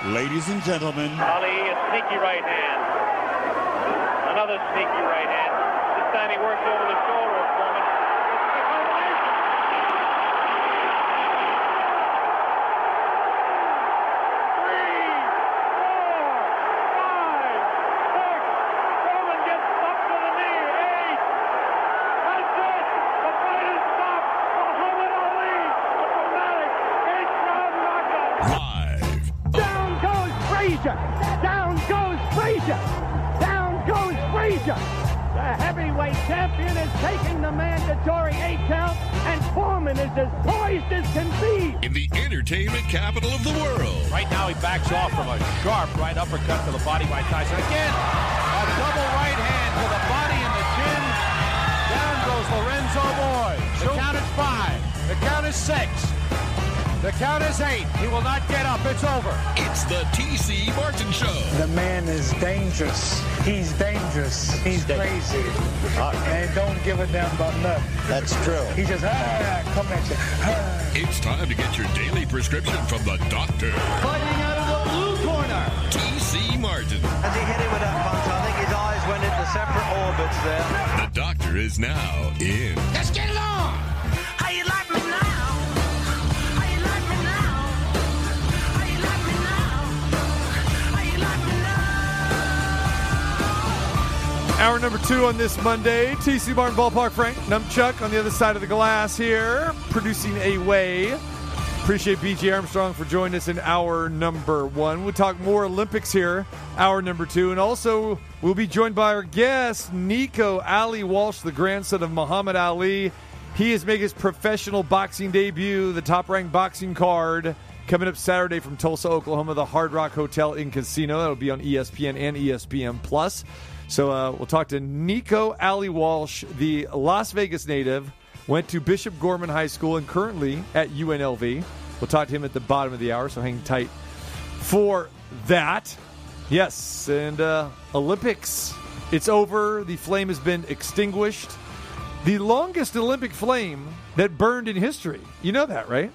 Ladies and gentlemen, Ali, a sneaky right hand. Another sneaky right hand. This time he works over the shoulder of Foreman. Champion is taking the mandatory eight count, and Foreman is as poised as can be. In the entertainment capital of the world. Right now he backs off from a sharp right uppercut to the body by Tyson. Again, a double right hand to the body and the chin. Down goes Lorenzo Boyd. The count is five. The count is six. The count is eight. He will not get up. It's over. It's the TC Martin Show. The man is dangerous. He's dangerous. He's crazy. And don't give a damn about nothing. That's true. He just ah, come at you. Ah. It's time to get your daily prescription from the doctor. Fighting out of the blue corner. TC Martin. As he hit him with that punch, I think his eyes went into separate orbits there. The doctor is now in. Let's get it on. Hour number two on this Monday. TC Martin Ballpark Frank Numchuck on the other side of the glass here, producing a way. Appreciate BJ Armstrong for joining us in hour number one. We'll talk more Olympics here, hour number two. And also, we'll be joined by our guest, Nico Ali Walsh, the grandson of Muhammad Ali. He is making his professional boxing debut, the top ranked boxing card, coming up Saturday from Tulsa, Oklahoma, the Hard Rock Hotel in Casino. That'll be on ESPN and ESPN Plus. So uh, we'll talk to Nico Ali Walsh, the Las Vegas native, went to Bishop Gorman High School and currently at UNLV. We'll talk to him at the bottom of the hour, so hang tight for that. Yes, and uh, Olympics. It's over. The flame has been extinguished. The longest Olympic flame that burned in history. You know that, right?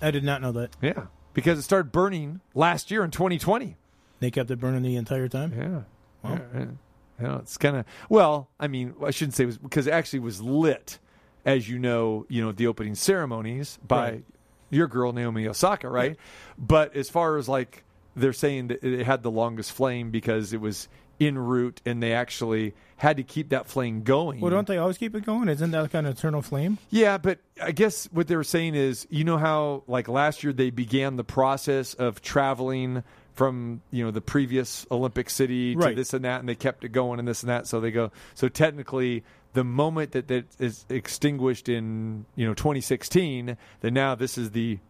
I did not know that. Yeah. Because it started burning last year in 2020. They kept it burning the entire time. Yeah. Yeah, yeah. You know, it's kind of well. I mean, I shouldn't say it was because it actually was lit, as you know. You know, the opening ceremonies by Right. your girl Naomi Osaka, right? But as far as like they're saying that it had the longest flame because it was in route, and they actually had to keep that flame going. Well, don't they always keep it going? Isn't that kind of eternal flame? Yeah, but I guess what they were saying is, you know how like last year they began the process of traveling from you know the previous Olympic city to Right. this and that, and they kept it going and this and that. So they go. So technically, the moment that that is extinguished in you know 2016, then now this is the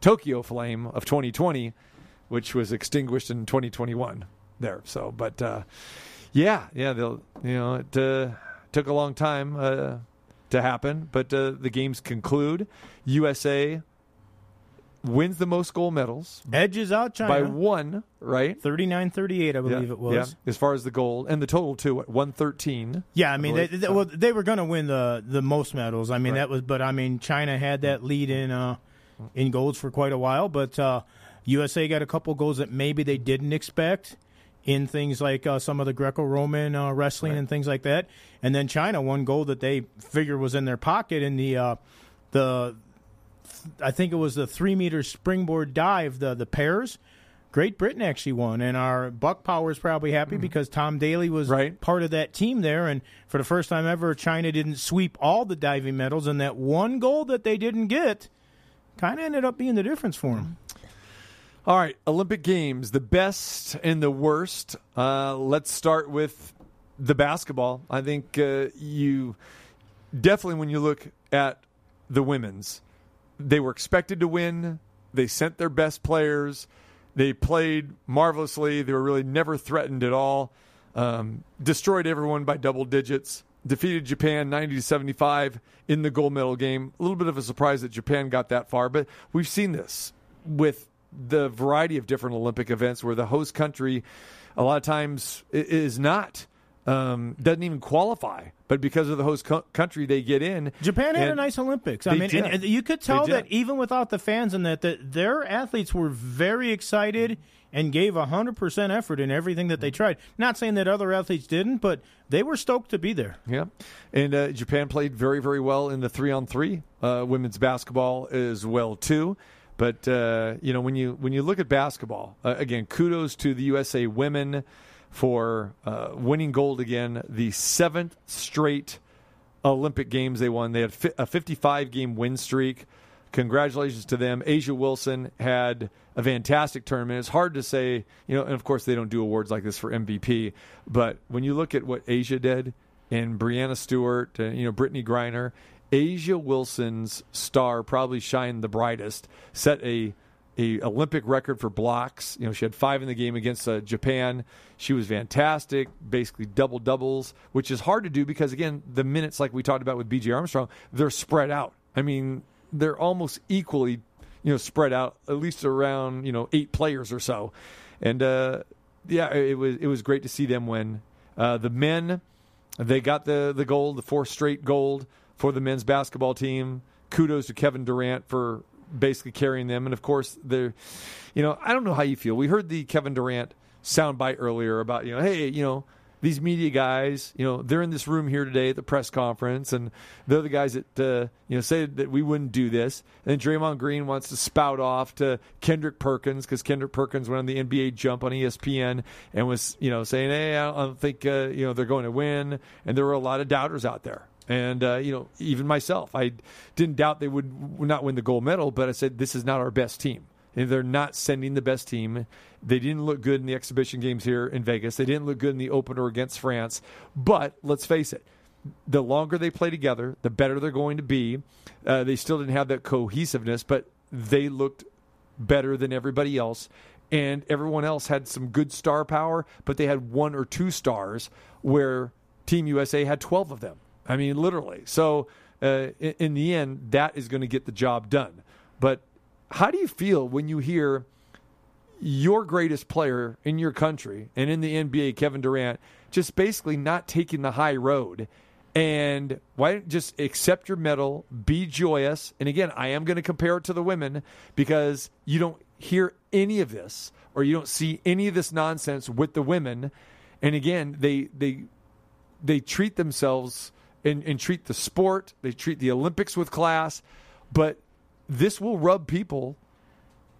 Tokyo flame of 2020, which was extinguished in 2021. There. So, but uh, yeah, yeah, they'll you know it uh, took a long time. Uh, to happen, but uh, the games conclude. USA wins the most gold medals Edges out China by one, right? 39-38, I believe it was. yeah, as far as the gold and the total too, one thirteen. Yeah, I mean, they, they, well, they were going to win the the most medals. I mean, Right. that was, but I mean, China had that lead in uh, in golds for quite a while. But uh, USA got a couple goals that maybe they didn't expect in things like uh, some of the Greco-Roman uh, wrestling and things like that. And then China won gold that they figure was in their pocket in the uh, the I think it was the three meter springboard dive, the the pairs. Great Britain actually won, and our Buck Power is probably happy because Tom Daley was Right. part of that team there. And for the first time ever, China didn't sweep all the diving medals, and that one gold that they didn't get kind of ended up being the difference for them. All right, Olympic Games, the best and the worst. Uh, let's start with the basketball. I think uh, you definitely, when you look at the women's, they were expected to win. They sent their best players. They played marvelously. They were really never threatened at all. Um, destroyed everyone by double digits. Defeated Japan 90 to 75 in the gold medal game. A little bit of a surprise that Japan got that far, but we've seen this with the variety of different Olympic events where the host country a lot of times is not um, doesn't even qualify, but because of the host co- country, they get in. Japan had a nice Olympics. I mean, and, and you could tell that even without the fans and that, that their athletes were very excited and gave 100% effort in everything that they tried. Not saying that other athletes didn't, but they were stoked to be there. Yeah, and uh, Japan played very, very well in the three-on-three uh, women's basketball as well too. But uh, you know, when you when you look at basketball, uh, again, kudos to the USA women for uh, winning gold again, the seventh straight Olympic games they won. They had fi- a 55 game win streak. Congratulations to them. A'ja Wilson had a fantastic tournament. It's hard to say, you know, and of course they don't do awards like this for MVP, but when you look at what A'ja did and Breanna Stewart, and, you know, Brittney Griner, A'ja Wilson's star probably shined the brightest, set a a Olympic record for blocks. You know, she had five in the game against uh, Japan. She was fantastic, basically double doubles, which is hard to do because again, the minutes like we talked about with BJ Armstrong, they're spread out. I mean, they're almost equally, you know, spread out at least around you know eight players or so, and uh, yeah, it was it was great to see them win. Uh, the men, they got the the gold, the fourth straight gold for the men's basketball team. Kudos to Kevin Durant for basically carrying them, and of course they're, you know, I don't know how you feel. We heard the Kevin Durant soundbite earlier about you know, hey, you know. These media guys, you know, they're in this room here today at the press conference, and they're the guys that, uh, you know, say that we wouldn't do this. And then Draymond Green wants to spout off to Kendrick Perkins because Kendrick Perkins went on the NBA jump on ESPN and was, you know, saying, "Hey, I don't think, uh, you know, they're going to win." And there were a lot of doubters out there. And uh, you know, even myself, I didn't doubt they would, not win the gold medal, but I said this is not our best team. And they're not sending the best team. They didn't look good in the exhibition games here in Vegas. They didn't look good in the opener against France. But let's face it, the longer they play together, the better they're going to be. Uh, they still didn't have that cohesiveness, but they looked better than everybody else. And everyone else had some good star power, but they had one or two stars where Team USA had 12 of them. I mean, literally. So uh, in, in the end, that is going to get the job done. But how do you feel when you hear your greatest player in your country and in the NBA, Kevin Durant, just basically not taking the high road? And why don't just accept your medal, be joyous? And again, I am going to compare it to the women because you don't hear any of this or you don't see any of this nonsense with the women. And again, they they they treat themselves and, and treat the sport, they treat the Olympics with class, but this will rub people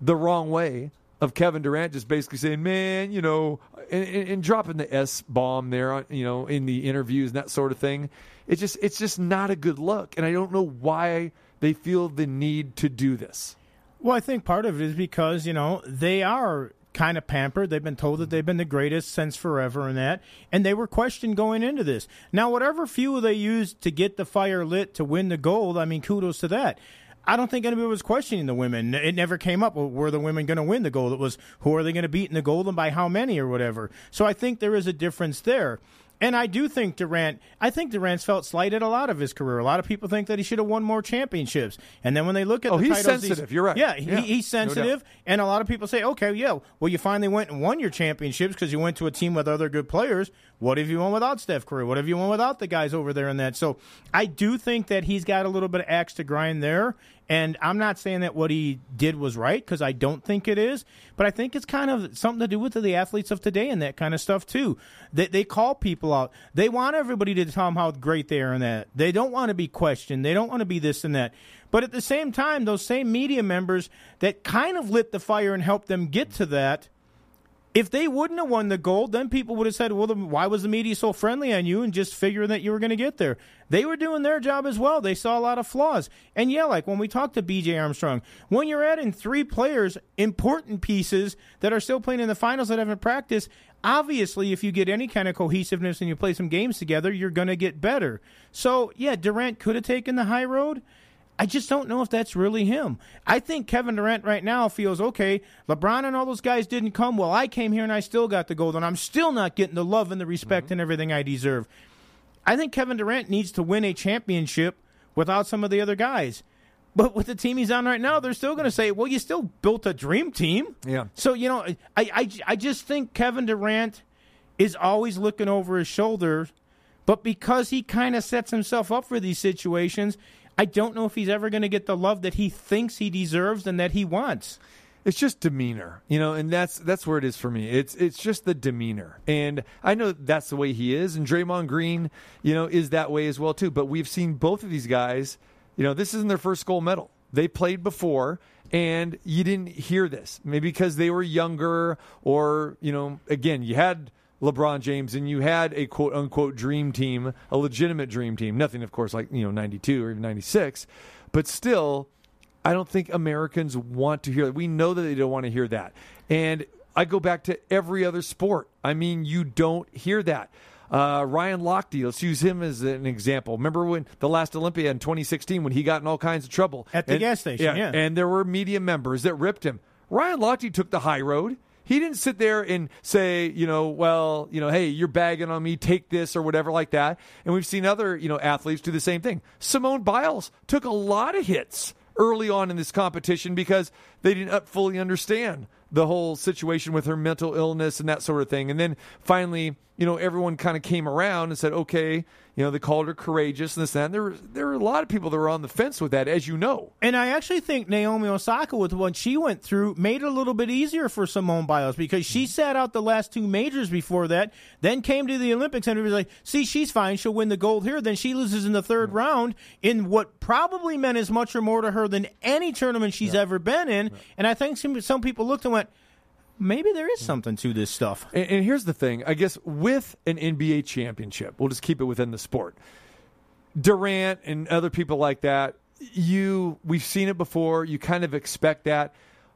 the wrong way of Kevin Durant just basically saying, man, you know, and, and, dropping the S bomb there, uh, you know, in the interviews and that sort of thing. It's just, it's just not a good look. And I don't know why they feel the need to do this. Well, I think part of it is because, you know, they are kind of pampered. They've been told that they've been the greatest since forever and that. And they were questioned going into this. Now, whatever fuel they used to get the fire lit to win the gold, I mean, kudos to that. I don't think anybody was questioning the women. It never came up. Well, were the women going to win the gold? It was who are they going to beat in the gold and by how many or whatever. So I think there is a difference there. And I do think Durant, I think Durant's felt slighted a lot of his career. A lot of people think that he should have won more championships. And then when they look at Oh, the he's titles, sensitive. You're right. Yeah, he, Yeah, he's no sensitive. and a lot of people say, okay, yeah, well, you finally went and won your championships because you went to a team with other good players. What have you won without Steph Curry? What have you won without the guys over there in that? So I do think that he's got a little bit of axe to grind there. And I'm not saying that what he did was right because I don't think it is, but I think it's kind of something to do with the athletes of today and that kind of stuff too. They, they call people out. They want everybody to tell them how great they are and that. They don't want to be questioned. They don't want to be this and that. But at the same time, those same media members that kind of lit the fire and helped them get to that, if they wouldn't have won the gold, then people would have said, well, then why was the media so friendly on you and just figuring that you were going to get there? They were doing their job as well. They saw a lot of flaws. And yeah, like when we talked to BJ Armstrong, when you're adding three players, important pieces that are still playing in the finals that haven't practiced, obviously, if you get any kind of cohesiveness and you play some games together, you're going to get better. So yeah, Durant could have taken the high road. I just don't know if that's really him. I think Kevin Durant right now feels okay. LeBron and all those guys didn't come. Well, I came here and I still got the gold, and I'm still not getting the love and the respect mm-hmm. and everything I deserve. I think Kevin Durant needs to win a championship without some of the other guys. But with the team he's on right now, they're still going to say, well, you still built a dream team. Yeah. So, you know, I, I, I just think Kevin Durant is always looking over his shoulder. But because he kind of sets himself up for these situations, I don't know if he's ever going to get the love that he thinks he deserves and that he wants. It's just demeanor, you know, and that's that's where it is for me. It's it's just the demeanor, and I know that's the way he is, and Draymond Green, you know, is that way as well too. But we've seen both of these guys, you know, this isn't their first gold medal. They played before, and you didn't hear this, maybe because they were younger, or you know, again, you had LeBron James and you had a quote unquote dream team, a legitimate dream team. Nothing, of course, like you know, ninety two or even ninety six, but still. I don't think Americans want to hear that. We know that they don't want to hear that. And I go back to every other sport. I mean, you don't hear that. Uh, Ryan Lochte, let's use him as an example. Remember when the last Olympia in 2016 when he got in all kinds of trouble At the And- gas station, yeah. and there were media members that ripped him. Ryan Lochte took the high road. He didn't sit there and say, you know, well, you know, hey, you're bagging on me, take this or whatever like that. And we've seen other, you know, athletes do the same thing. Simone Biles took a lot of hits early on in this competition because they didn't fully understand the whole situation with her mental illness and that sort of thing. And then finally, you know, everyone kind of came around and said, okay, you know, they called her courageous and this and that. And there, were, there were a lot of people that were on the fence with that, as you know. And I actually think Naomi Osaka, with what she went through, made it a little bit easier for Simone Biles because she mm-hmm. sat out the last two majors before that, then came to the Olympics and it was like, see, she's fine. She'll win the gold here. Then she loses in the third round in what probably meant as much or more to her than any tournament she's ever been in. And I think some, some people looked and went, maybe there is something to this stuff. And, and here's the thing, I guess, with an NBA championship, we'll just keep it within the sport. Durant and other people like that, you we've seen it before. You kind of expect that,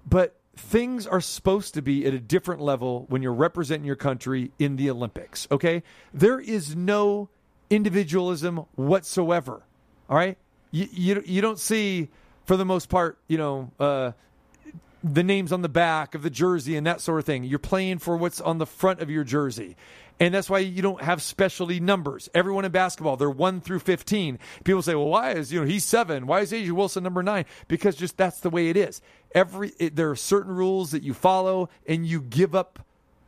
but things are supposed to be at a different level when you're representing your country in the Olympics. Okay, there is no individualism whatsoever. All right, you you, you don't see for the most part, you know. Uh, the names on the back of the jersey and that sort of thing. You're playing for what's on the front of your jersey. And that's why you don't have specialty numbers. Everyone in basketball, they're 1 through 15. People say, "Well, why is, you know, he's 7? Why is A'ja Wilson number 9?" Because just that's the way it is. Every it, there are certain rules that you follow and you give up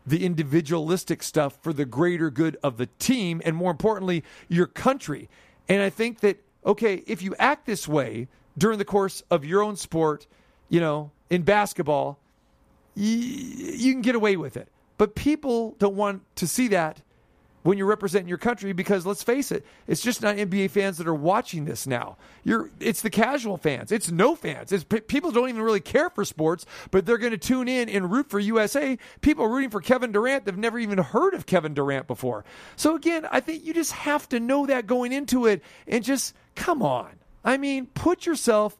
the individualistic stuff for the greater good of the team and more importantly, your country. And I think that okay, if you act this way during the course of your own sport, you know, in basketball, y- you can get away with it. But people don't want to see that when you're representing your country because let's face it, it's just not NBA fans that are watching this now. You're it's the casual fans. It's no fans. It's p- people don't even really care for sports, but they're going to tune in and root for USA. People rooting for Kevin Durant they've never even heard of Kevin Durant before. So again, I think you just have to know that going into it and just come on. I mean, put yourself,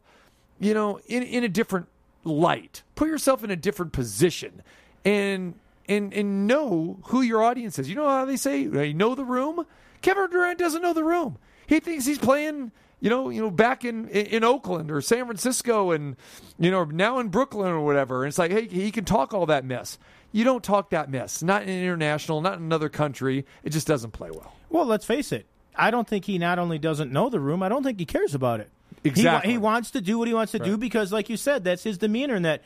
you know, in in a different light. Put yourself in a different position and and and know who your audience is. You know how they say they know the room? Kevin Durant doesn't know the room. He thinks he's playing, you know, you know, back in in Oakland or San Francisco and you know, now in Brooklyn or whatever. And it's like, hey, he can talk all that mess. You don't talk that mess. Not in international, not in another country. It just doesn't play well. Well, let's face it. I don't think he not only doesn't know the room, I don't think he cares about it. He Exactly. He, wants to do what he wants to do because, like you said, that's his demeanor. And that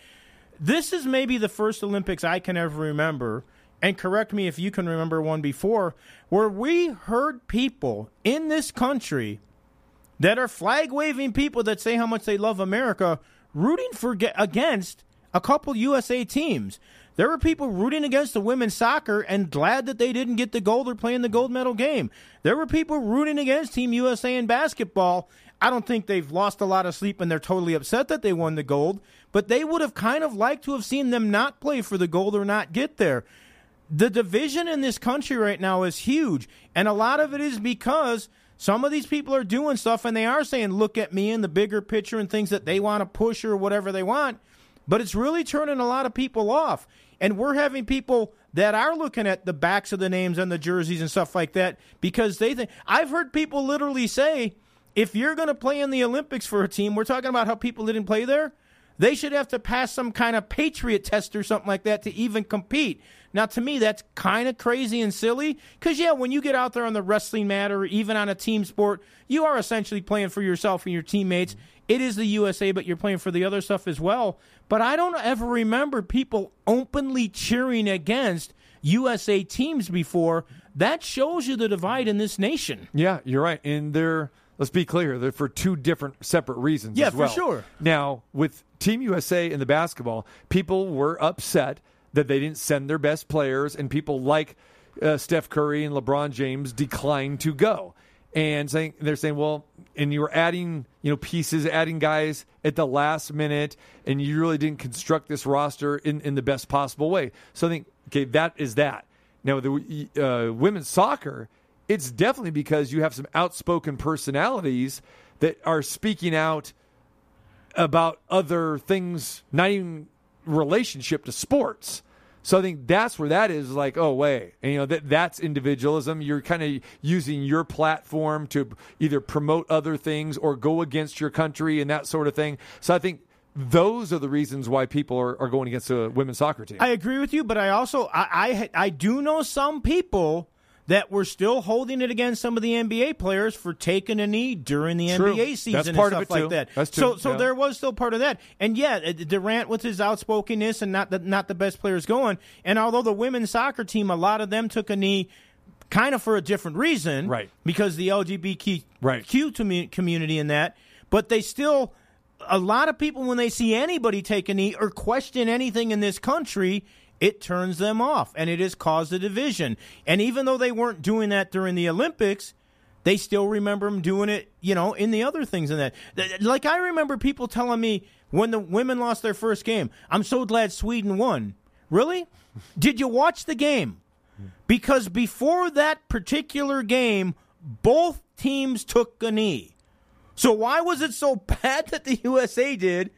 this is maybe the first Olympics I can ever remember. And correct me if you can remember one before, where we heard people in this country that are flag waving people that say how much they love America rooting for against a couple USA teams. There were people rooting against the women's soccer and glad that they didn't get the gold or play in the gold medal game. There were people rooting against Team USA in basketball. I don't think they've lost a lot of sleep and they're totally upset that they won the gold, but they would have kind of liked to have seen them not play for the gold or not get there. The division in this country right now is huge, and a lot of it is because some of these people are doing stuff and they are saying, look at me in the bigger picture and things that they want to push or whatever they want. But it's really turning a lot of people off. And we're having people that are looking at the backs of the names and the jerseys and stuff like that because they think. I've heard people literally say, if you're going to play in the Olympics for a team, we're talking about how people didn't play there. they should have to pass some kind of patriot test or something like that to even compete. Now, to me, that's kind of crazy and silly because, yeah, when you get out there on the wrestling mat or even on a team sport, you are essentially playing for yourself and your teammates. It is the USA, but you're playing for the other stuff as well. But I don't ever remember people openly cheering against USA teams before. That shows you the divide in this nation. Yeah, you're right. And they're let's be clear, they're for two different separate reasons. Yeah, as for sure. Now, with Team USA in the basketball, people were upset that they didn't send their best players, and people like uh, Steph Curry and LeBron James declined to go. And saying they're saying, well, and you were adding, you know, pieces, adding guys at the last minute, and you really didn't construct this roster in, in the best possible way. So I think, okay, that is that. Now, the uh, women's soccer, it's definitely because you have some outspoken personalities that are speaking out about other things, not even relationship to sports. So I think that's where that is like, oh wait, and, you know that that's individualism. You're kind of using your platform to either promote other things or go against your country and that sort of thing. So I think those are the reasons why people are, are going against the women's soccer team. I agree with you, but I also I, I I do know some people that were still holding it against some of the NBA players for taking a knee during the True. NBA season That's and part of stuff it, too. like that. That's so true, so yeah. there was still part of that. And yeah, uh, Durant with his outspokenness and not the not the best players going. And although the women's soccer team, a lot of them took a knee kind of for a different reason, Right. Because the LGBTQ Right. community in that, but they still a lot of people when they see anybody take a knee or question anything in this country it turns them off and it has caused a division. And even though they weren't doing that during the olympics they still remember them doing it you know in the other things in that. Like i remember people telling me when the women lost their first game i'm so glad sweden won. Really? Did you watch the game? Because before that particular game both teams took a knee. So why was it so bad that the USA did?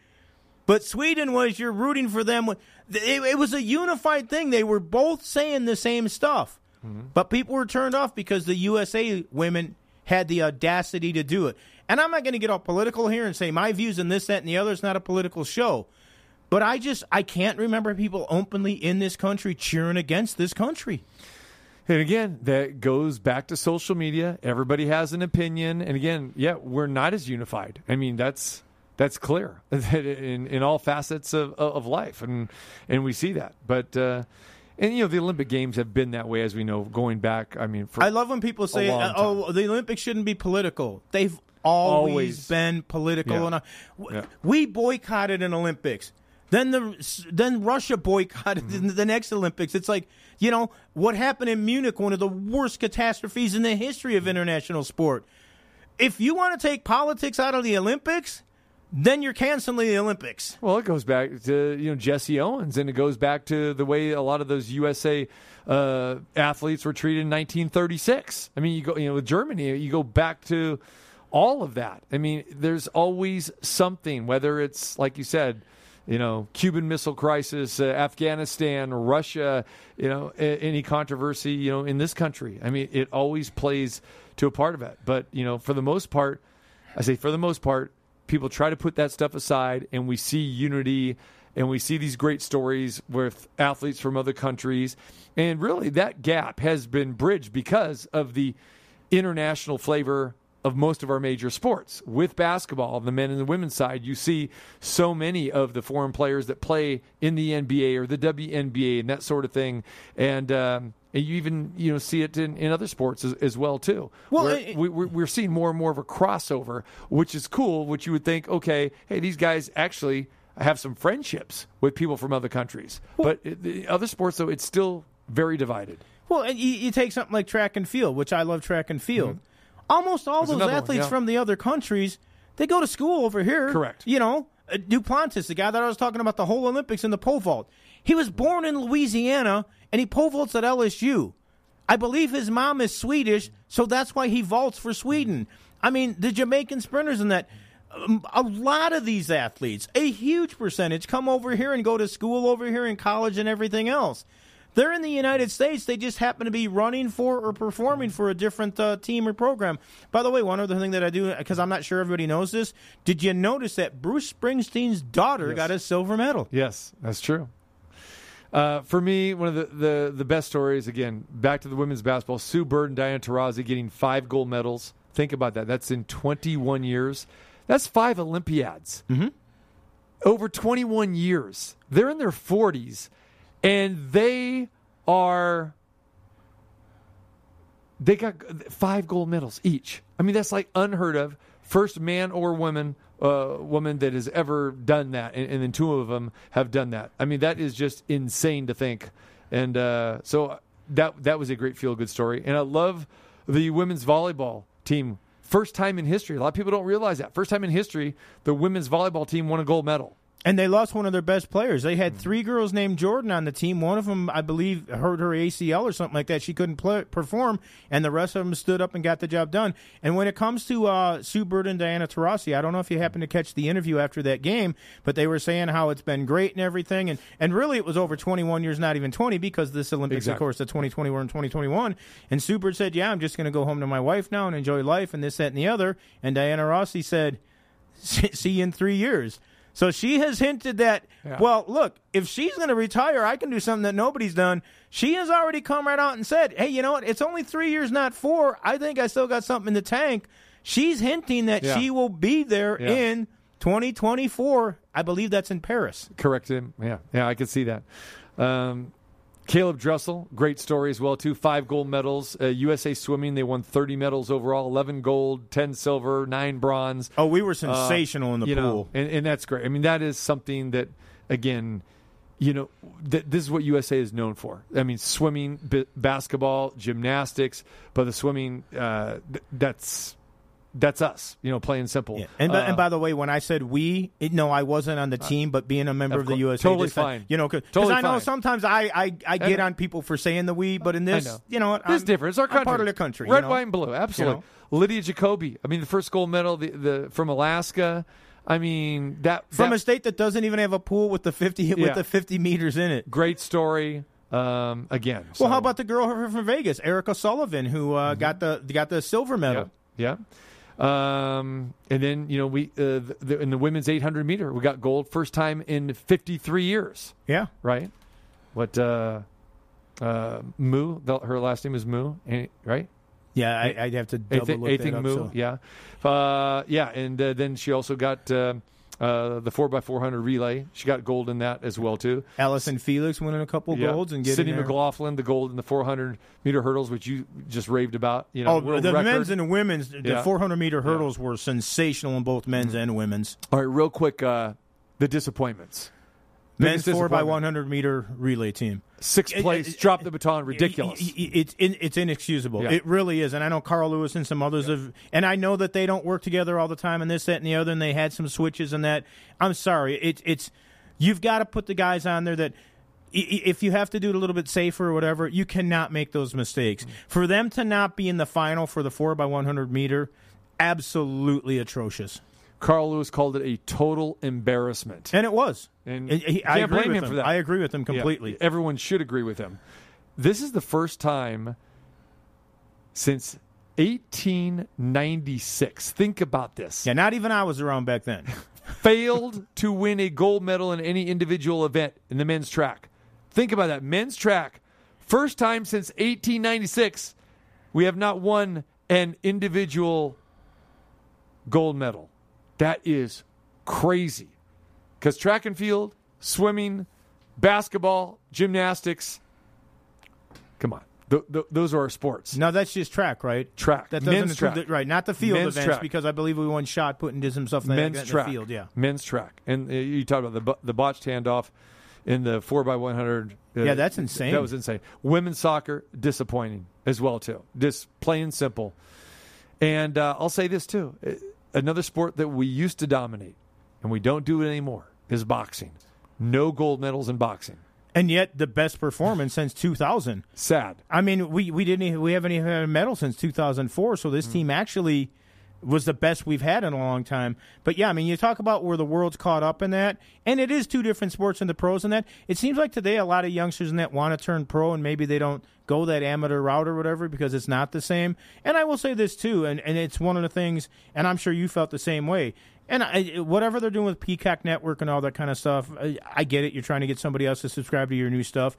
But Sweden was you're rooting for them. It, it was a unified thing. They were both saying the same stuff, mm-hmm. but people were turned off because the USA women had the audacity to do it. And I'm not going to get all political here and say my views and this, that, and the other. It's not a political show. But I just I can't remember people openly in this country cheering against this country. And again, that goes back to social media. Everybody has an opinion, and again, yeah, we're not as unified. I mean, that's that's clear in in all facets of of life, and and we see that. But uh, and you know, the Olympic Games have been that way, as we know, going back. I mean, for I love when people say, "Oh, the Olympics shouldn't be political." They've always, Always. been political, Yeah. and uh, w- Yeah. we boycotted an Olympics. Then the then Russia boycotted Mm-hmm. the next Olympics. It's like you know what happened in Munich, one of the worst catastrophes in the history of international sport. If you want to take politics out of the Olympics, then you're canceling the Olympics. Well, it goes back to you know Jesse Owens, and it goes back to the way a lot of those USA uh, athletes were treated in 1936. I mean, you go you know with Germany, you go back to all of that. I mean, there's always something, whether it's like you said, you know, Cuban Missile Crisis, uh, Afghanistan, Russia, you know, a- any controversy, you know, in this country. I mean, it always plays to a part of it. But you know, for the most part, I say for the most part, people try to put that stuff aside, and we see unity, and we see these great stories with athletes from other countries, and really that gap has been bridged because of the international flavor of most of our major sports. With basketball, the men and the women's side, you see so many of the foreign players that play in the NBA or the WNBA and that sort of thing, and. Um, and you even you know see it in, in other sports as, as well too. Well, it- we, we're, we're seeing more and more of a crossover, which is cool. Which you would think, okay, hey, these guys actually have some friendships with people from other countries. but it, the other sports, though, it's still very divided. Well, and you, you take something like track and field, which I love track and field. Mm-hmm. Almost all There's those another one, athletes yeah. from the other countries, they go to school over here. Correct. You know, Duplantis, the guy that I was talking about the whole Olympics in the pole vault, he was born in Louisiana and he pole vaults at LSU. I believe his mom is Swedish, so that's why he vaults for Sweden. I mean, the Jamaican sprinters and that. Um, a lot of these athletes, a huge percentage, come over here and go to school over here in college and everything else. They're in the United States. They just happen to be running for or performing for a different uh, team or program. By the way, one other thing that I do, because I'm not sure everybody knows this, did you notice that Bruce Springsteen's daughter Yes. got a silver medal? Yes, that's true. Uh, for me, one of the, the, the best stories, again, back to the women's basketball, Sue Bird and Diana Taurasi getting five gold medals. Think about that. That's in 21 years. That's five Olympiads. Mm-hmm. Over 21 years. They're in their 40s, and they are. They got five gold medals each. I mean, that's like unheard of. First man or woman, uh, woman that has ever done that, and, and then two of them have done that. I mean, that is just insane to think. And uh, so that that was a great feel good story. And I love the women's volleyball team. First time in history. A lot of people don't realize that. First time in history, the women's volleyball team won a gold medal. And they lost one of their best players. They had three girls named Jordan on the team. One of them, I believe, hurt her ACL or something like that. She couldn't play, perform, and the rest of them stood up and got the job done. And when it comes to uh, Sue Bird and Diana Taurasi, I don't know if you happened to catch the interview after that game, but they were saying how it's been great and everything. And, and really, it was over 21 years, not even 20, because this Olympics, Exactly. of course, the 2020 were in 2021. And Sue Bird said, Yeah, I'm just going to go home to my wife now and enjoy life and this, that, and the other. And Diana Taurasi said, see you in three years. So she has hinted that, Yeah. well, look, if she's going to retire, I can do something that nobody's done. She has already come right out and said, hey, you know what? It's only three years, not four. I think I still got something in the tank. She's hinting that Yeah. she will be there Yeah. in 2024. I believe that's in Paris. Correct him. Yeah, yeah, I could see that. Um, Caeleb Dressel, great story as well too. Five gold medals. Uh, USA Swimming, they won 30 medals overall. 11 gold, 10 silver, nine bronze. Oh, we were Uh, sensational in the pool. know, and, and that's great. I mean, that is something that, again, you know, th- this is what USA is known for. I mean, swimming, b- basketball, gymnastics, but the swimming, uh, th- that's that's us. You know, plain simple. Yeah. And, by, Uh, and by the way, when I said we, it, no, I wasn't on the team, but being a member of of, the. USA, Totally uh, fine. You know, because Totally I know fine. sometimes I I, I get know. on people for saying the we, but in this, know. you know I'm- different. It's our I'm country. part of the country. Red, you know? white, and blue. Absolutely. Lydia Jacoby. I mean, the first gold medal the, the from Alaska. I mean, that from that, a state that doesn't even have a pool with the fifty Yeah. with the fifty meters in it. great story. Um, again. Well, so- how about the girl from Vegas, Erica Sullivan, who uh, got the got the silver medal? Yeah. yeah. Um, and then you know we uh, the, the, in the women's 800 meter we got gold first time in 53 years. Yeah. Right. What? Uh, uh, Mu. The, her last name is Mu. Right. Yeah, I, I'd have to double Eighth, look that up. Mu. so- Yeah. Uh, yeah. And uh, then she also got. Uh, the four x four hundred relay, she got gold in that as well too. Allyson Felix winning a couple Yeah. golds and getting Sydney there. McLaughlin, the gold in the 400 meter hurdles, which you just raved about. You know, Oh, the record. men's and the women's, the Yeah. 400 meter hurdles were sensational in both men's and women's. All right, real quick, uh, the disappointments. Men's four by 100 meter relay team. Sixth place, it- dropped the baton, ridiculous. It- it- it's it's inexcusable. Yeah. It really is. And I know Carl Lewis and some others have, and I know that they don't work together all the time and this, that, and the other, and they had some switches and that. I'm sorry. It, it's you've got to put the guys on there that. If you have to do it a little bit safer or whatever, you cannot make those mistakes. Mm. For them to not be in the final for the four by one hundred meter, absolutely atrocious. Carl Lewis called it a total embarrassment. And it was. And And he- I can't agree blame with him him. for that. I agree with him Yeah, completely. everyone should agree with him. This is the first time since 1896. Think about this. Yeah, not even I was around back then. failed to win a gold medal in any individual event in the men's track. Think about that. Men's track, first time since 1896, we have not won an individual gold medal. That is crazy. Because track and field, swimming, basketball, gymnastics, come on. Th- th- those are our sports. No, that's just track, right? Track. That doesn't Men's include track. the, right, not the field Men's events track. because I believe we won shot put and did some stuff like men's that in track. the field. Yeah, men's track, and uh, you talked about the bu- the botched handoff in the four x one hundred. uh, Yeah, that's insane. That was insane. Women's soccer disappointing as well too. Just plain simple. And uh, I'll say this too: Uh, another sport that we used to dominate, and we don't do it anymore, is boxing. No gold medals in boxing. and yet the best performance since 2000. Sad. I mean, we we didn't even, we haven't even had a medal since 2004. So Mm. this team actually was the best we've had in a long time. But yeah, I mean, you talk about where the world's caught up in that, and it is two different sports in the pros and that. It seems like today a lot of youngsters in that want to turn pro, and maybe they don't go that amateur route or whatever because it's not the same. And I will say this too, and, and it's one of the things, and I'm sure you felt the same way. And I, whatever they're doing with Peacock Network and all that kind of stuff, I, I get it. You're trying to get somebody else to subscribe to your new stuff.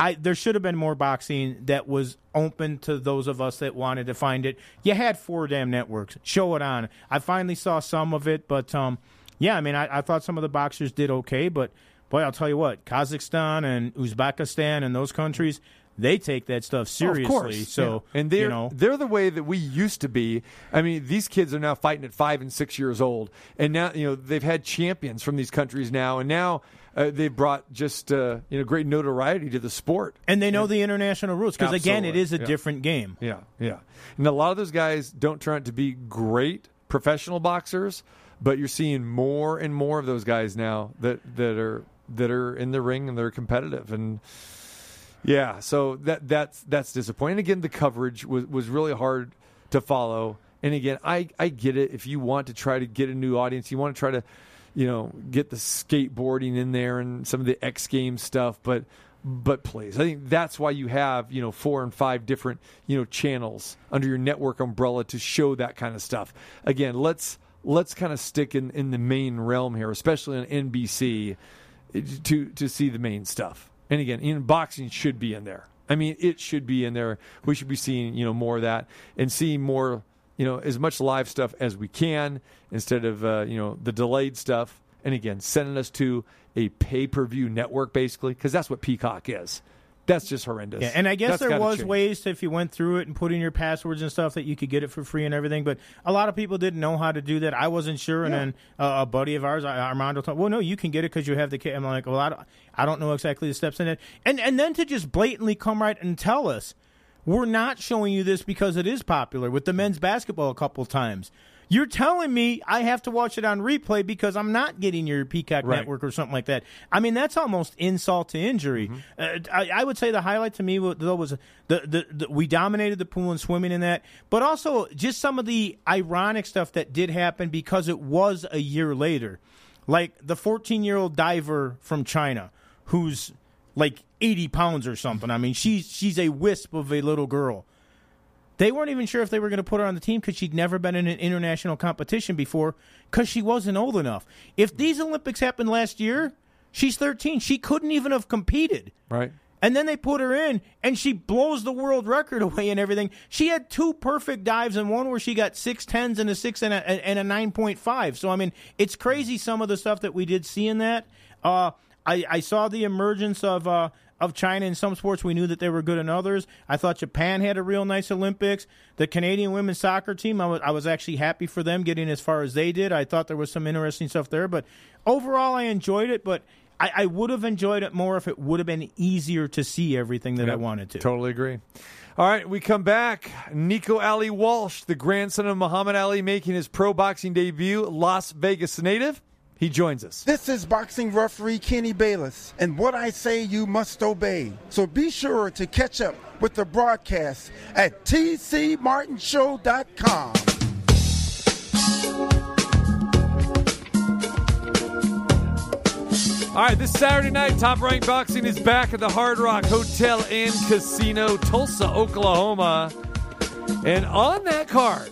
I there should have been more boxing that was open to those of us that wanted to find it. You had four damn networks. Show it on. I finally saw some of it, but um, yeah, I mean, I, I thought some of the boxers did okay, but boy, I'll tell you what, Kazakhstan and Uzbekistan and those countries, they take that stuff seriously. Of course. So yeah. and they're you know, they're the way that we used to be. I mean, these kids are now fighting at five and six years old, and now you know they've had champions from these countries now, and now. Uh, they've brought just uh, you know great notoriety to the sport, and they know the international rules because again, it is a Yeah. different game. Yeah, yeah. And a lot of those guys don't turn out to be great professional boxers, but you're seeing more and more of those guys now that that are that are in the ring and they're competitive and yeah, so that that's that's disappointing. Again, the coverage was was really hard to follow. And again, I I get it if you want to try to get a new audience, you want to try to you know, get the skateboarding in there and some of the X Games stuff, but but please, I think that's why you have you know four and five different you know channels under your network umbrella to show that kind of stuff. Again, let's let's kind of stick in in the main realm here, especially on NBC, to to see the main stuff. And again, in boxing should be in there. I mean, it should be in there. We should be seeing you know more of that and seeing more you know as much live stuff as we can instead of uh, you know the delayed stuff. And again, sending us to a pay per view network basically because that's what Peacock is. That's just horrendous. Yeah, and I guess That's there was change. ways to, if you went through it and put in your passwords and stuff, that you could get it for free and everything. But a lot of people didn't know how to do that. I wasn't sure, and then uh, a buddy of ours, Armando, told, "Well, no, you can get it because you have the kit." I'm like, "Well, I don't, I don't know exactly the steps in it." And and then to just blatantly come right and tell us, "We're not showing you this because it is popular." With the men's basketball, a couple times. You're telling me I have to watch it on replay because I'm not getting your Peacock Right. network or something like that. I mean, that's almost insult to injury. Mm-hmm. Uh, I, I would say the highlight to me though was the, the, the we dominated the pool and swimming in that, but also just some of the ironic stuff that did happen because it was a year later, like the 14 year old diver from China who's like 80 pounds or something. I mean, she's she's a wisp of a little girl. They weren't even sure if they were going to put her on the team because she'd never been in an international competition before because she wasn't old enough. If these Olympics happened last year, she's 13. She couldn't even have competed. right. And then they put her in, and she blows the world record away and everything. She had two perfect dives, and one where she got six tens and a six and a, and a nine point five. So I mean, it's crazy some of the stuff that we did see in that. Uh, I, I saw the emergence of uh, of China in some sports. We knew that they were good in others. I thought Japan had a real nice Olympics. The Canadian women's soccer team, I was, I was actually happy for them getting as far as they did. I thought there was some interesting stuff there, but overall, I enjoyed it. But I, I would have enjoyed it more if it would have been easier to see everything that I wanted to. Totally agree. All right, we come back. Nico Ali Walsh, the grandson of Muhammad Ali, making his pro boxing debut, Las Vegas native. He joins us. This is boxing referee Kenny Bayless, and what I say you must obey. So be sure to catch up with the broadcast at tcmartinshow.com. All right, this Saturday night, Top Rank Boxing is back at the Hard Rock Hotel and Casino, Tulsa, Oklahoma. And on that card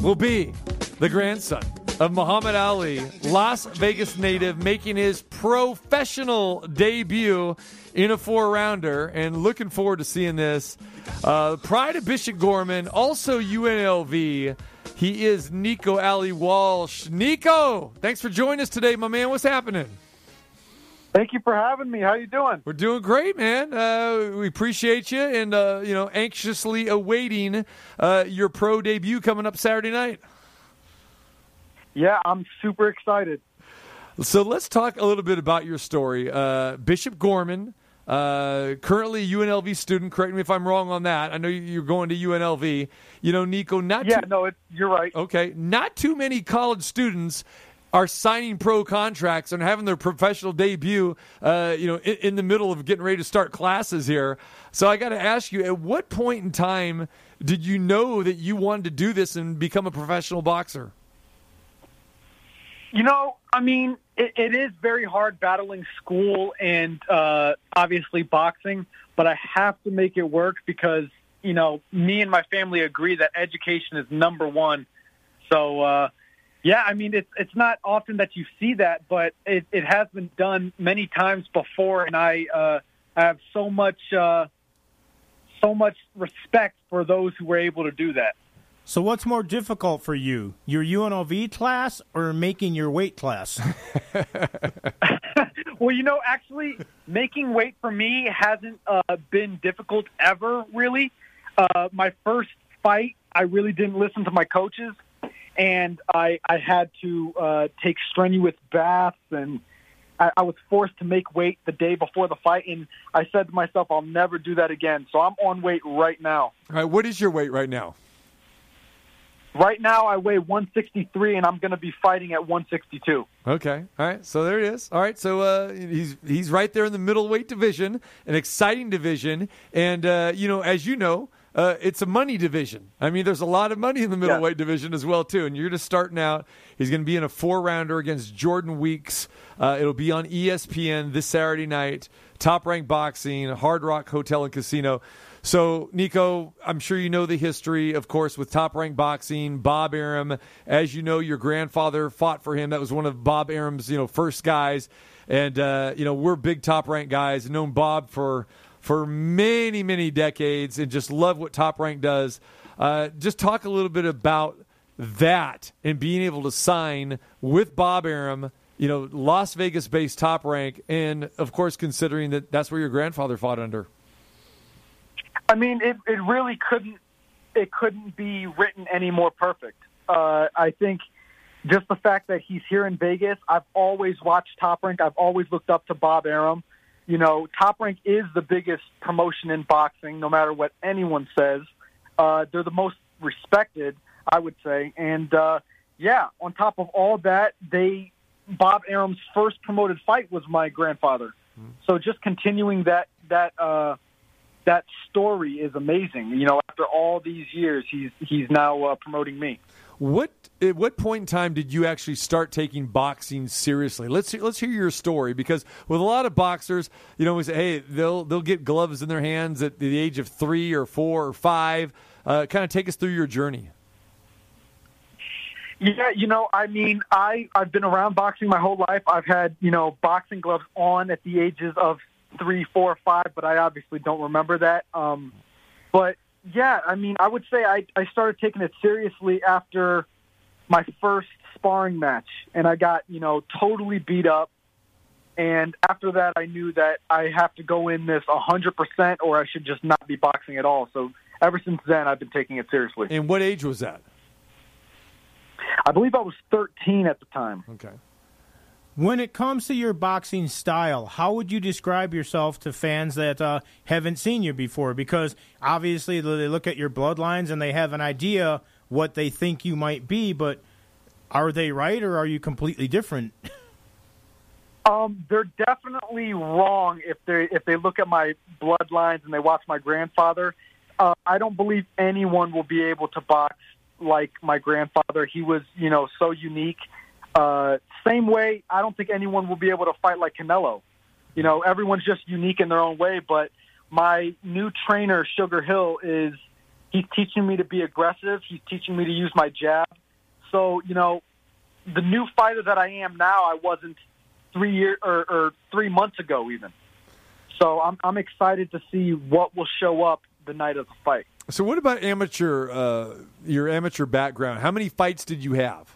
will be the grandson of Muhammad Ali, Las Vegas native, making his professional debut in a four rounder. And looking forward to seeing this. Uh, Pride of Bishop Gorman, also UNLV. He is Nico Ali Walsh. Nico, thanks for joining us today, my man. What's happening? Thank you for having me. How you doing? We're doing great, man. Uh, we appreciate you, and uh, you know, anxiously awaiting uh, your pro debut coming up Saturday night. Yeah, I'm super excited. So let's talk a little bit about your story, uh, Bishop Gorman. Uh, currently a UNLV student. Correct me if I'm wrong on that. I know you- you're going to UNLV. You know, Nico, not Yeah, too, no, it's you're right. okay, not too many college students are signing pro contracts and having their professional debut, uh, you know, in, in the middle of getting ready to start classes here. So I got to ask you, at what point in time did you know that you wanted to do this and become a professional boxer? You know, I mean, it, it is very hard battling school and uh, obviously boxing, but I have to make it work because, you know, me and my family agree that education is number one. So, uh, yeah, I mean, it's, it's not often that you see that, but it, it has been done many times before, and I, uh, I have so much, uh, so much respect for those who were able to do that. So, what's more difficult for you, your UNLV class or making your weight class? Well, you know, actually, making weight for me hasn't uh, been difficult ever, really. Uh, my first fight, I really didn't listen to my coaches, and I, I had to uh, take strenuous baths, and I, I was forced to make weight the day before the fight, and I said to myself, I'll never do that again. So I'm on weight right now. All right, what is your weight right now? Right now, I weigh 163, and I'm going to be fighting at 162. Okay. All right. So there it is. All right. So uh, he's he's right there in the middleweight division, an exciting division, and uh, you know, as you know, uh, it's a money division. I mean, there's a lot of money in the middleweight division as well too. And you're just starting out. He's going to be in a four rounder against Jordan Weeks. Uh, it'll be on ESPN this Saturday night. Top Rank Boxing, Hard Rock Hotel and Casino. So, Nico, I'm sure you know the history, of course, with Top Rank Boxing. Bob Arum, as you know, your grandfather fought for him. That was one of Bob Arum's, you know, first guys. And uh, you know, we're big Top Rank guys. Known Bob for for many, many decades, and just love what Top Rank does. Uh, just talk a little bit about that and being able to sign with Bob Arum. You know, Las Vegas-based Top Rank, and of course, considering that that's where your grandfather fought under. I mean, it, it really couldn't it couldn't be written any more perfect. Uh, I think just the fact that he's here in Vegas. I've always watched Top Rank. I've always looked up to Bob Arum. You know, Top Rank is the biggest promotion in boxing, no matter what anyone says. Uh, they're the most respected, I would say. And uh, yeah, on top of all that, they Bob Arum's first promoted fight was my grandfather. So just continuing that that uh, that story is amazing. You know, after all these years, he's he's now uh, promoting me. What at what point in time did you actually start taking boxing seriously? Let's let's hear your story because with a lot of boxers, you know, we say, hey, they'll they'll get gloves in their hands at the age of three or four or five. Uh, kind of take us through your journey. Yeah, you know, I mean, I I've been around boxing my whole life. I've had you know boxing gloves on at the ages of three, four, five, but I obviously don't remember that. Um, but yeah, I mean, I would say I I started taking it seriously after my first sparring match, and I got you know totally beat up. And after that, I knew that I have to go in this a hundred percent, or I should just not be boxing at all. So ever since then, I've been taking it seriously. And what age was that? I believe I was 13 at the time. Okay. When it comes to your boxing style, how would you describe yourself to fans that uh, haven't seen you before? Because obviously they look at your bloodlines and they have an idea what they think you might be, but are they right or are you completely different? Um, they're definitely wrong if they if they look at my bloodlines and they watch my grandfather. Uh, I don't believe anyone will be able to box like my grandfather. He was, you know, so unique. Uh, same way, I don't think anyone will be able to fight like Canelo. You know, everyone's just unique in their own way. But my new trainer, Sugar Hill, is he's teaching me to be aggressive. He's teaching me to use my jab. So, you know, the new fighter that I am now, I wasn't three year or, or three months ago even. So I'm I'm excited to see what will show up the night of the fight. So, what about amateur? Uh, your amateur background? How many fights did you have?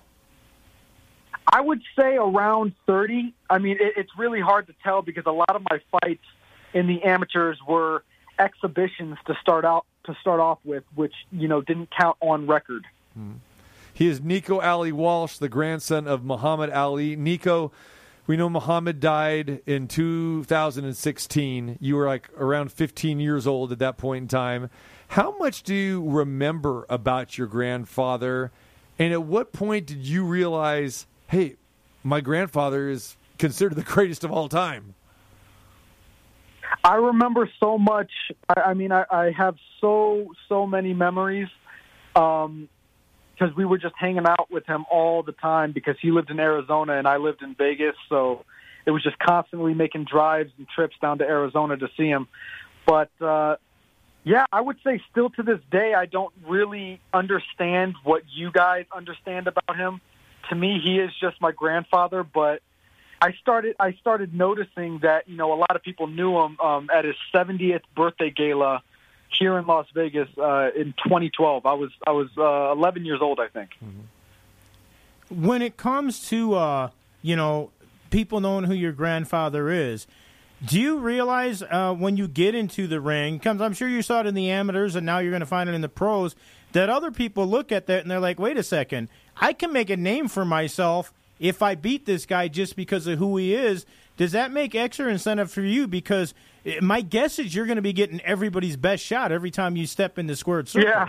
I would say around 30. I mean, it, it's really hard to tell because a lot of my fights in the amateurs were exhibitions to start out to start off with, which you know didn't count on record. Hmm. He is Nico Ali Walsh, the grandson of Muhammad Ali. Nico, we know Muhammad died in 2016. You were like around 15 years old at that point in time. How much do you remember about your grandfather? And at what point did you realize, hey, my grandfather is considered the greatest of all time. I remember so much. I, I mean, I, I have so so many memories because we were just hanging out with him all the time because he lived in Arizona and I lived in Vegas, so it was just constantly making drives and trips down to Arizona to see him. But uh, yeah, I would say still to this day, I don't really understand what you guys understand about him. To me, he is just my grandfather, but I started I started noticing that you know a lot of people knew him um, at his 70th birthday gala here in Las Vegas uh, in 2012. I was I was uh, 11 years old, I think. when it comes to uh, you know people knowing who your grandfather is, do you realize uh, when you get into the ring? Comes, I'm sure you saw it in the amateurs, and now you're going to find it in the pros. That other people look at that and they're like, "Wait a second, I can make a name for myself if I beat this guy just because of who he is." Does that make extra incentive for you? Because eh, my guess is you're going to be getting everybody's best shot every time you step in the squared circle. Yeah.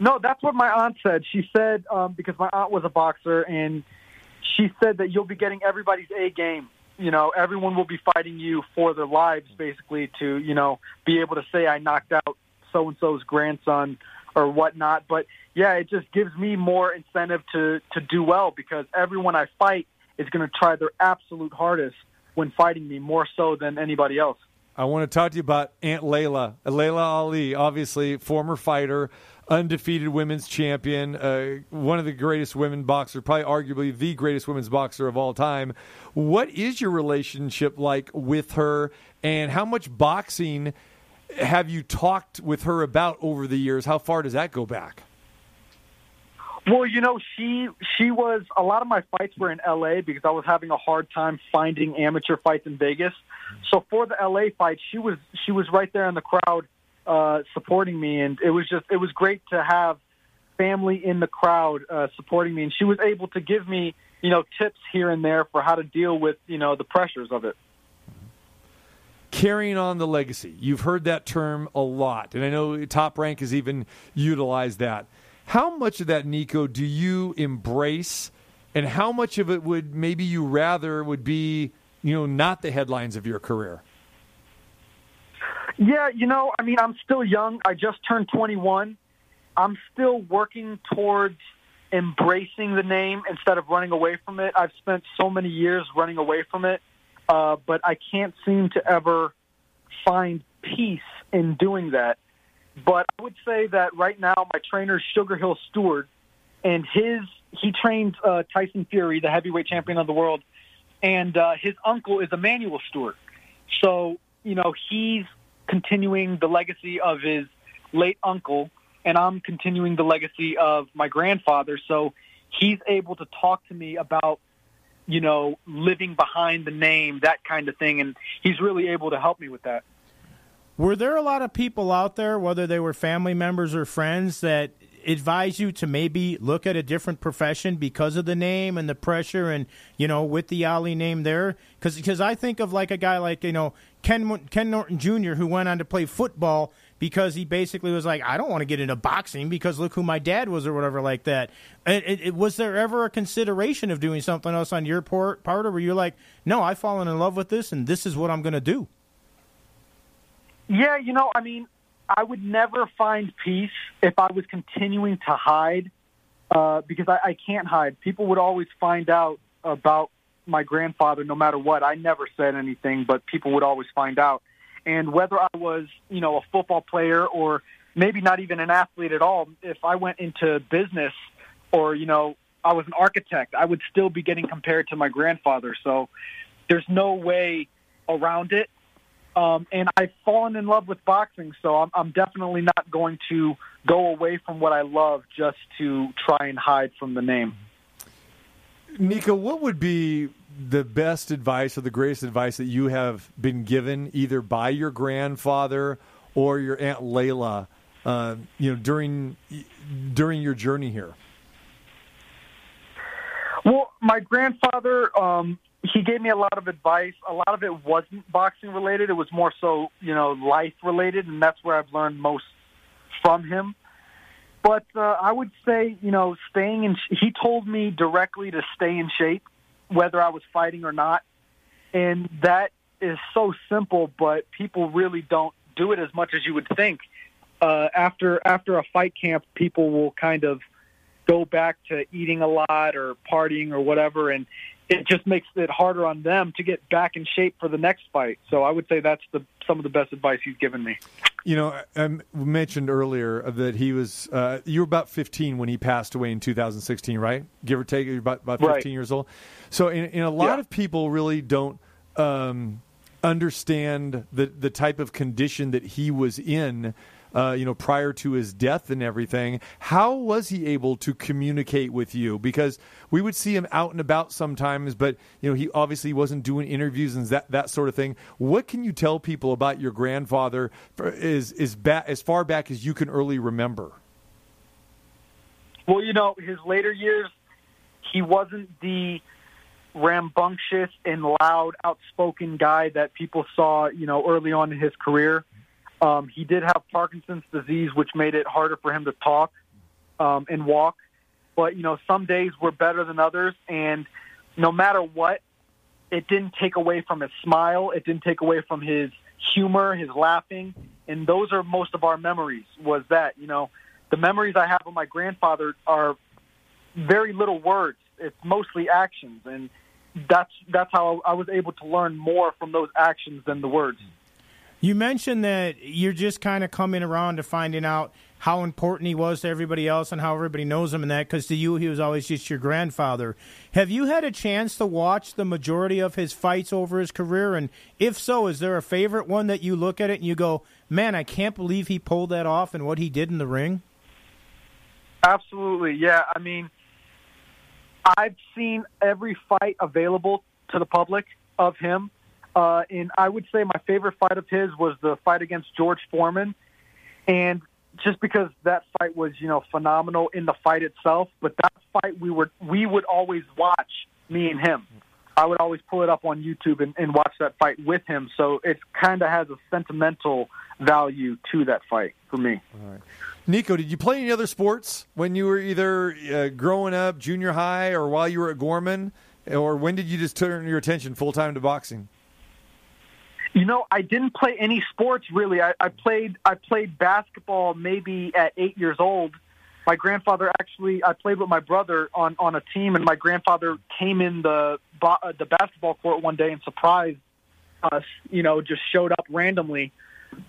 No, that's what my aunt said. She said um, because my aunt was a boxer, and she said that you'll be getting everybody's A game. You know, everyone will be fighting you for their lives, basically, to you know be able to say I knocked out so and so's grandson or whatnot. But yeah, it just gives me more incentive to to do well because everyone I fight is going to try their absolute hardest when fighting me, more so than anybody else. I want to talk to you about Aunt Laila. Laila Ali, obviously former fighter, undefeated women's champion, uh, one of the greatest women boxer, probably arguably the greatest women's boxer of all time. What is your relationship like with her, and how much boxing have you talked with her about over the years? How far does that go back? Well, you know, she she was a lot of my fights were in LA because I was having a hard time finding amateur fights in Vegas. So for the LA fight, she was she was right there in the crowd uh supporting me and it was just it was great to have family in the crowd uh supporting me and she was able to give me, you know, tips here and there for how to deal with, you know, the pressures of it. carrying on the legacy. You've heard that term a lot, and I know Top Rank has even utilized that. How much of that, Nico, do you embrace, and how much of it would maybe you rather would be, you know, not the headlines of your career? Yeah, you know, I mean, I'm still young. I just turned 21. I'm still working towards embracing the name instead of running away from it. I've spent so many years running away from it, uh, but I can't seem to ever find peace in doing that. But I would say that right now, my trainer Sugar Hill Steward, and his he trained uh, Tyson Fury, the heavyweight champion of the world, and uh, his uncle is Emanuel Steward. So you know he's continuing the legacy of his late uncle, and I'm continuing the legacy of my grandfather. So he's able to talk to me about you know living behind the name, that kind of thing, and he's really able to help me with that. Were there a lot of people out there, whether they were family members or friends, that advise you to maybe look at a different profession because of the name and the pressure and you know with the Ali name there? Because because I think of like a guy like you know Ken Ken Norton Jr. who went on to play football because he basically was like I don't want to get into boxing because look who my dad was or whatever like that. It, it, it- was there ever a consideration of doing something else on your part, part or were you like no I've fallen in love with this and this is what I'm going to do? Yeah, you know, I mean, I would never find peace if I was continuing to hide uh, because I, I can't hide. People would always find out about my grandfather no matter what. I never said anything, but people would always find out. And whether I was, you know, a football player or maybe not even an athlete at all, if I went into business or, you know, I was an architect, I would still be getting compared to my grandfather. So there's no way around it. Um, and I've fallen in love with boxing, so I'm, I'm definitely not going to go away from what I love just to try and hide from the name. Nico, what would be the best advice or the greatest advice that you have been given either by your grandfather or your aunt Laila, uh, you know, during during your journey here? Well, my grandfather, um, he gave me a lot of advice. A lot of it wasn't boxing related. It was more so, you know, life related, and that's where I've learned most from him. But uh, I would say, you know, staying in. He told me directly to stay in shape. whether I was fighting or not. And that is so simple, but people really don't do it as much as you would think. Uh, after after a fight camp, people will kind of go back to eating a lot or partying or whatever, and it just makes it harder on them to get back in shape for the next fight. So I would say that's the some of the best advice he's given me. You know, I mentioned earlier that he was. Uh, you were about 15 when he passed away in 2016, right? Give or take, you're about, about 15 Right. years old. So, in, in a lot Yeah. of people really don't um, understand the the type of condition that he was in. Uh, you know, prior to his death and everything, how was he able to communicate with you? Because we would see him out and about sometimes, but you know, he obviously wasn't doing interviews and that that sort of thing. What can you tell people about your grandfather is is ba- as far back as you can early remember? Well, you know, his later years, he wasn't the rambunctious and loud, outspoken guy that people saw, you know, early on in his career. Um, he did have Parkinson's disease, which made it harder for him to talk um, and walk. But, you know, some days were better than others. And no matter what, it didn't take away from his smile. It didn't take away from his humor, his laughing. And those are most of our memories was that, you know, the memories I have of my grandfather are very little words. It's mostly actions. And that's, that's how I was able to learn more from those actions than the words. You mentioned that you're just kind of coming around to finding out how important he was to everybody else and how everybody knows him and that because to you he was always just your grandfather. Have you had a chance to watch the majority of his fights over his career? And if so, is there a favorite one that you look at it and you go, man, I can't believe he pulled that off and what he did in the ring? Absolutely, yeah. I mean, I've seen every fight available to the public of him, uh, and I would say my favorite fight of his was the fight against George Foreman, and just because that fight was, you know, phenomenal in the fight itself, but that fight we were we would always watch me and him. I would always pull it up on YouTube and, and watch that fight with him. So it kind of has a sentimental value to that fight for me. Nico, did you play any other sports when you were either uh, growing up, junior high, or while you were at Gorman, or when did you just turn your attention full time to boxing? You know, I didn't play any sports really. I, I played I played basketball maybe at eight years old. My grandfather actually I played with my brother on on a team, and my grandfather came in the uh, the basketball court one day and surprised us. You know, just showed up randomly.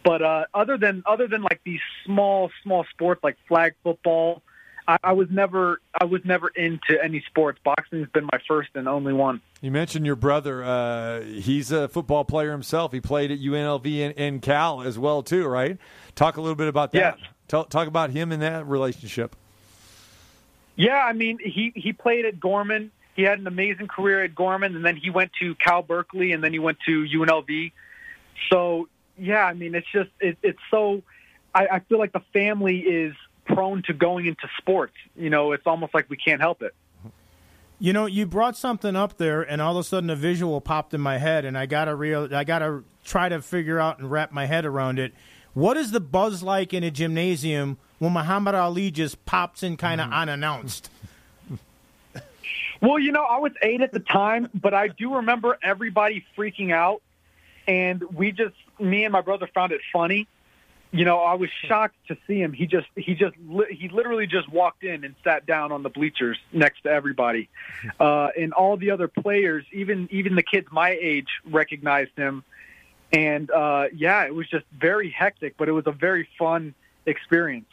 But uh, other than other than like these small small sports like flag football, I, I was never I was never into any sports. Boxing's been my first and only one. You mentioned your brother. Uh, he's a football player himself. He played at UNLV and, and Cal as well, too, right? Talk a little bit about that. Tell, talk about him and that relationship. Yeah, I mean, he he played at Gorman. He had an amazing career at Gorman, and then he went to Cal Berkeley, and then he went to UNLV. So yeah, I mean, it's just it, it's so. I, I feel like the family is prone to going into sports. You know, it's almost like we can't help it. You know, you brought something up there, and all of a sudden a visual popped in my head, and I gotta real, I gotta try to figure out and wrap my head around it. What is the buzz like in a gymnasium when Muhammad Ali just pops in kind of mm-hmm. unannounced? Well, you know, I was eight at the time, but I do remember everybody freaking out, and we just, me and my brother found it funny. You know, I was shocked to see him. He just, he just, he literally just walked in and sat down on the bleachers next to everybody, uh, and all the other players, even even the kids my age, recognized him. And uh, yeah, it was just very hectic, but it was a very fun experience.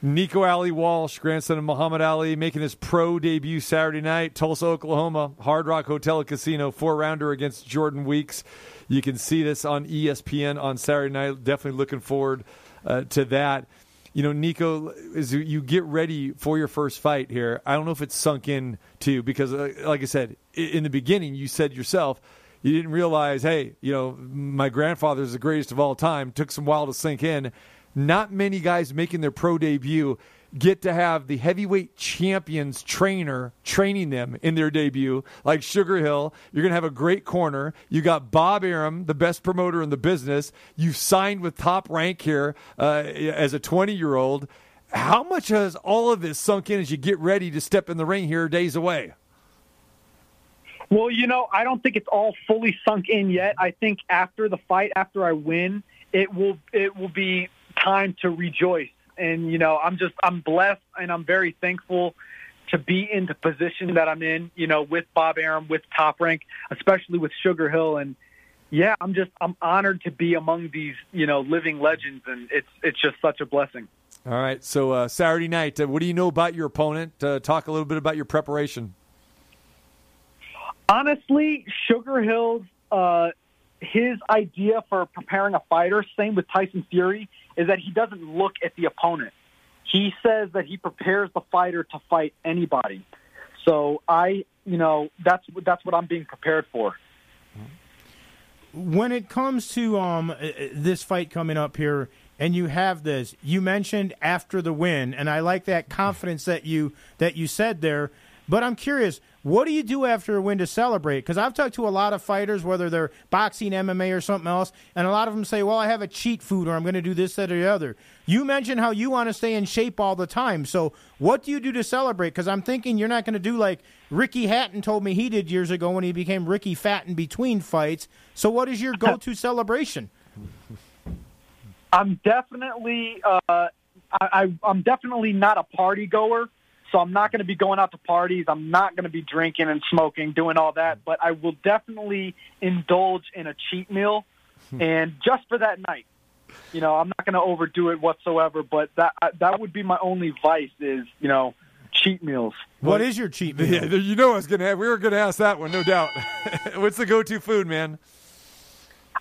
Nico Ali Walsh, grandson of Muhammad Ali, making his pro debut Saturday night, Tulsa, Oklahoma, Hard Rock Hotel and Casino, four rounder against Jordan Weeks. You can see this on ESPN on Saturday night. Definitely looking forward uh, to that. You know, Nico, as you- you get ready for your first fight here, I don't know if it's sunk in to you because, uh, like I said, in the beginning, you said yourself, you didn't realize, hey, you know, my grandfather's the greatest of all time. Took some while to sink in. Not many guys making their pro debut get to have the heavyweight champions trainer training them in their debut, like Sugar Hill. You're going to have a great corner. You got Bob Arum, the best promoter in the business. You've signed with Top Rank here uh, as a 20 year old. How much has all of this sunk in as you get ready to step in the ring here days away? Well, you know, I don't think it's all fully sunk in yet. I think after the fight, after I win, it will it will be time to rejoice. And you know, I'm just I'm blessed and I'm very thankful to be in the position that I'm in. You know, with Bob Arum, with Top Rank, especially with Sugar Hill, and yeah, I'm just I'm honored to be among these you know living legends, and it's it's just such a blessing. All right. So uh, Saturday night, uh, what do you know about your opponent? Uh, talk a little bit about your preparation. Honestly, Sugar Hill's uh, his idea for preparing a fighter, same with Tyson Fury, is that he doesn't look at the opponent. He says that he prepares the fighter to fight anybody. So I, you know, that's that's what I'm being prepared for. when it comes to um uh, uh, this fight coming up here and you have this you mentioned after the win and i like that confidence that you that you said there but i'm curious what do you do after a win to celebrate? Because i've talked to a lot of fighters whether they're boxing mma or something else and a lot of them say well i have a cheat food or i'm going to do this that or the other. You mentioned how you want to stay in shape all the time. So what do you do to celebrate? Because i'm thinking you're not going to do like ricky hatton told me he did years ago when he became ricky fat in between fights. So what is your go-to celebration? I'm definitely uh, I, I, I'm definitely not a party goer, so I'm not going to be going out to parties. I'm not going to be drinking and smoking, doing all that. But I will definitely indulge in a cheat meal, hmm. and just for that night. You know, I'm not going to overdo it whatsoever. But that that would be my only vice is you know cheat meals. What is your cheat meal? Yeah, you know I was gonna. Have, we were gonna ask that one, no doubt. What's the go-to food, man?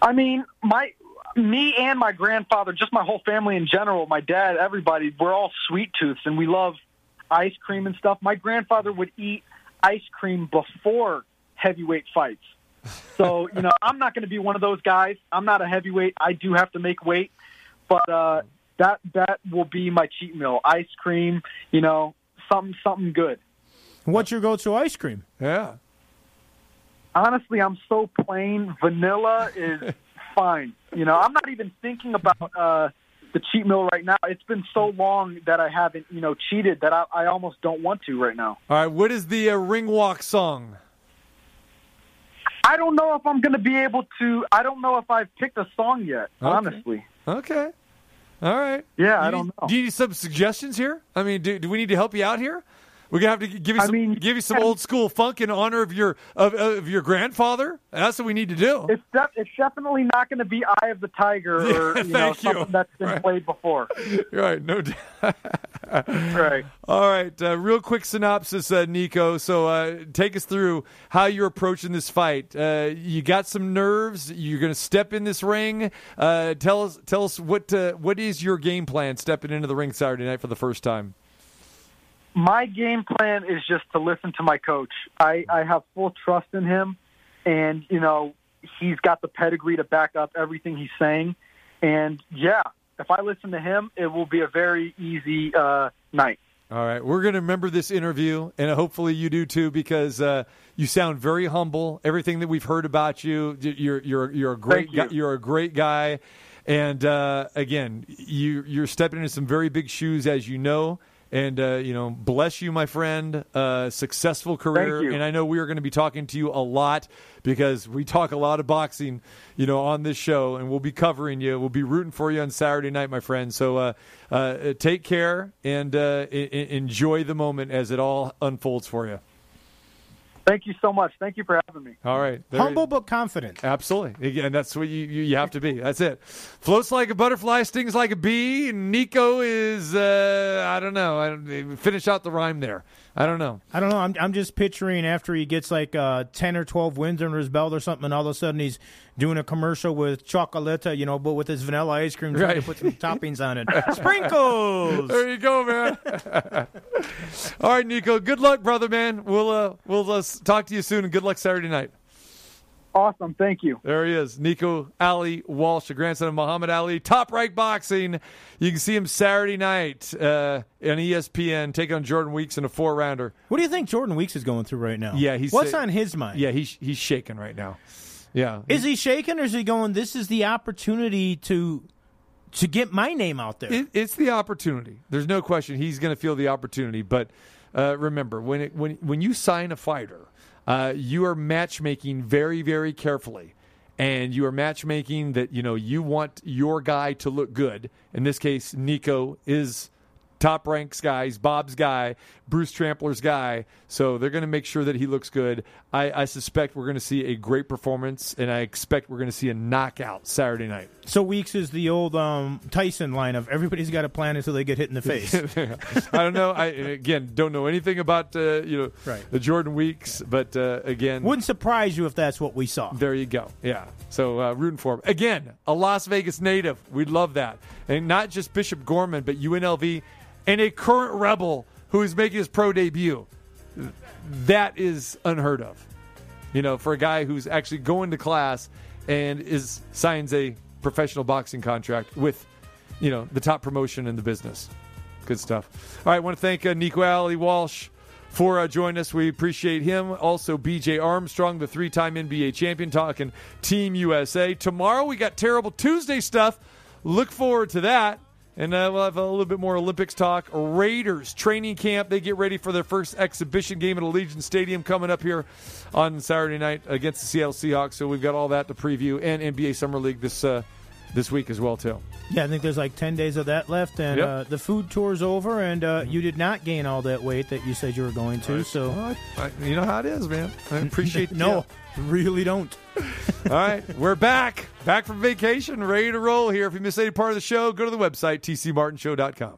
I mean, my me and my grandfather, just my whole family in general, my dad, everybody, we're all sweet tooths and we love ice cream and stuff. My grandfather would eat ice cream before heavyweight fights. So, you know, I'm not going to be one of those guys. I'm not a heavyweight. I do have to make weight, but uh that that will be my cheat meal. Ice cream, you know, something something good. What's your go-to ice cream? Yeah. Honestly, I'm so plain. Vanilla is fine. You know, I'm not even thinking about uh, the cheat meal right now. It's been so long that I haven't, you know, cheated that I, I almost don't want to right now. All right. What is the uh, ring walk song? I don't know if I'm going to be able to. I don't know if I've picked a song yet. Okay. Honestly. Okay. All right. Yeah, You I don't need- know. Do you need some suggestions here? I mean, do, do we need to help you out here? We're gonna have to give you some, give you some old school funk in honor of your of, of your grandfather. That's what we need to do. It's it's definitely not going to be Eye of the Tiger or Yeah, you know thank you. something that's been played before. right, no doubt. right. All right, uh, real quick synopsis, uh, Nico. So, uh, take us through how you're approaching this fight. Uh, you got some nerves. You're going to step in this ring. Uh, tell us, tell us what uh, what is your game plan stepping into the ring Saturday night for the first time. My game plan is just to listen to my coach. I, I have full trust in him, and you know he's got the pedigree to back up everything he's saying. And yeah, if I listen to him, it will be a very easy uh, night. All right, we're going to remember this interview, and hopefully you do too, because uh, you sound very humble. Everything that we've heard about you, you're you're you're a great you. guy, you're a great guy, and uh, again, you you're stepping into some very big shoes, as you know. And uh, you know, bless you, my friend. Uh, successful career, and I know we are going to be talking to you a lot because we talk a lot of boxing, you know, on this show, and we'll be covering you. We'll be rooting for you on Saturday night, my friend. So uh, uh, take care and uh, I- I- enjoy the moment as it all unfolds for you. Thank you so much. Thank you for having me. All right, there- Humble but confident. Absolutely. Again, that's what you, you, you have to be. That's it. Floats like a butterfly, stings like a bee. Nico is, uh, I don't know. I don't, finish out the rhyme there. I don't know. I don't know. I'm I'm just picturing after he gets like uh, ten or twelve wins under his belt or something, and all of a sudden he's doing a commercial with chocolate, you know, but with his vanilla ice cream, trying to put some toppings on it. Sprinkles. There you go, man. All right, Nico. Good luck, brother, man. We'll uh, we'll uh, talk to you soon, and good luck Saturday night. Awesome. Thank you. There he is, Nico Ali Walsh, the grandson of Muhammad Ali, Top Rank Boxing. You can see him Saturday night uh, on ESPN, take on Jordan Weeks in a four rounder. What do you think Jordan Weeks is going through right now? Yeah, he's what's on his mind? Yeah, he's he's shaking right now. Yeah, Is he shaking or is he going? This is the opportunity to to get my name out there. It, it's the opportunity. There's no question he's going to feel the opportunity. But uh, remember, when it, when when you sign a fighter, uh, you are matchmaking very, very carefully. And you are matchmaking that, you know, you want your guy to look good. In this case, Nico is top ranks guy. He's Bob's guy, Bruce Trampler's guy. So they're going to make sure that he looks good. I, I suspect we're going to see a great performance, and I expect we're going to see a knockout Saturday night. So Weeks is the old um, Tyson line of everybody's got a plan until they get hit in the face. I don't know. I again don't know anything about uh, you know Right. the Jordan Weeks, but uh, again, Wouldn't surprise you if that's what we saw. there you go. Yeah. So uh, rooting for him again. A Las Vegas native. We'd love that, and not just Bishop Gorman, but UNLV, and a current Rebel who is making his pro debut. That is unheard of. You know, for a guy who's actually going to class and is signs a professional boxing contract with, you know, the top promotion in the business. Good stuff. All right, I want to thank uh, Nico Ali Walsh for uh, joining us. We appreciate him. Also, BJ Armstrong, the three time NBA champion, talking Team USA. Tomorrow, we got Terrible Tuesday stuff. Look forward to that. And uh, we'll have a little bit more Olympics talk. Raiders training camp. They get ready for their first exhibition game at Allegiant Stadium coming up here on Saturday night against the Seattle Seahawks. So we've got all that to preview and NBA Summer League this uh, this week as well too. Yeah, I think there's like 10 days of that left, and Yep. uh, the food tour's over, and uh, you did not gain all that weight that you said you were going to. So, Well, I- I- you know how it is, man. I appreciate the no, really don't. All right, we're back. Back from vacation, ready to roll here. If you missed any part of the show, go to the website, tcmartinshow.com.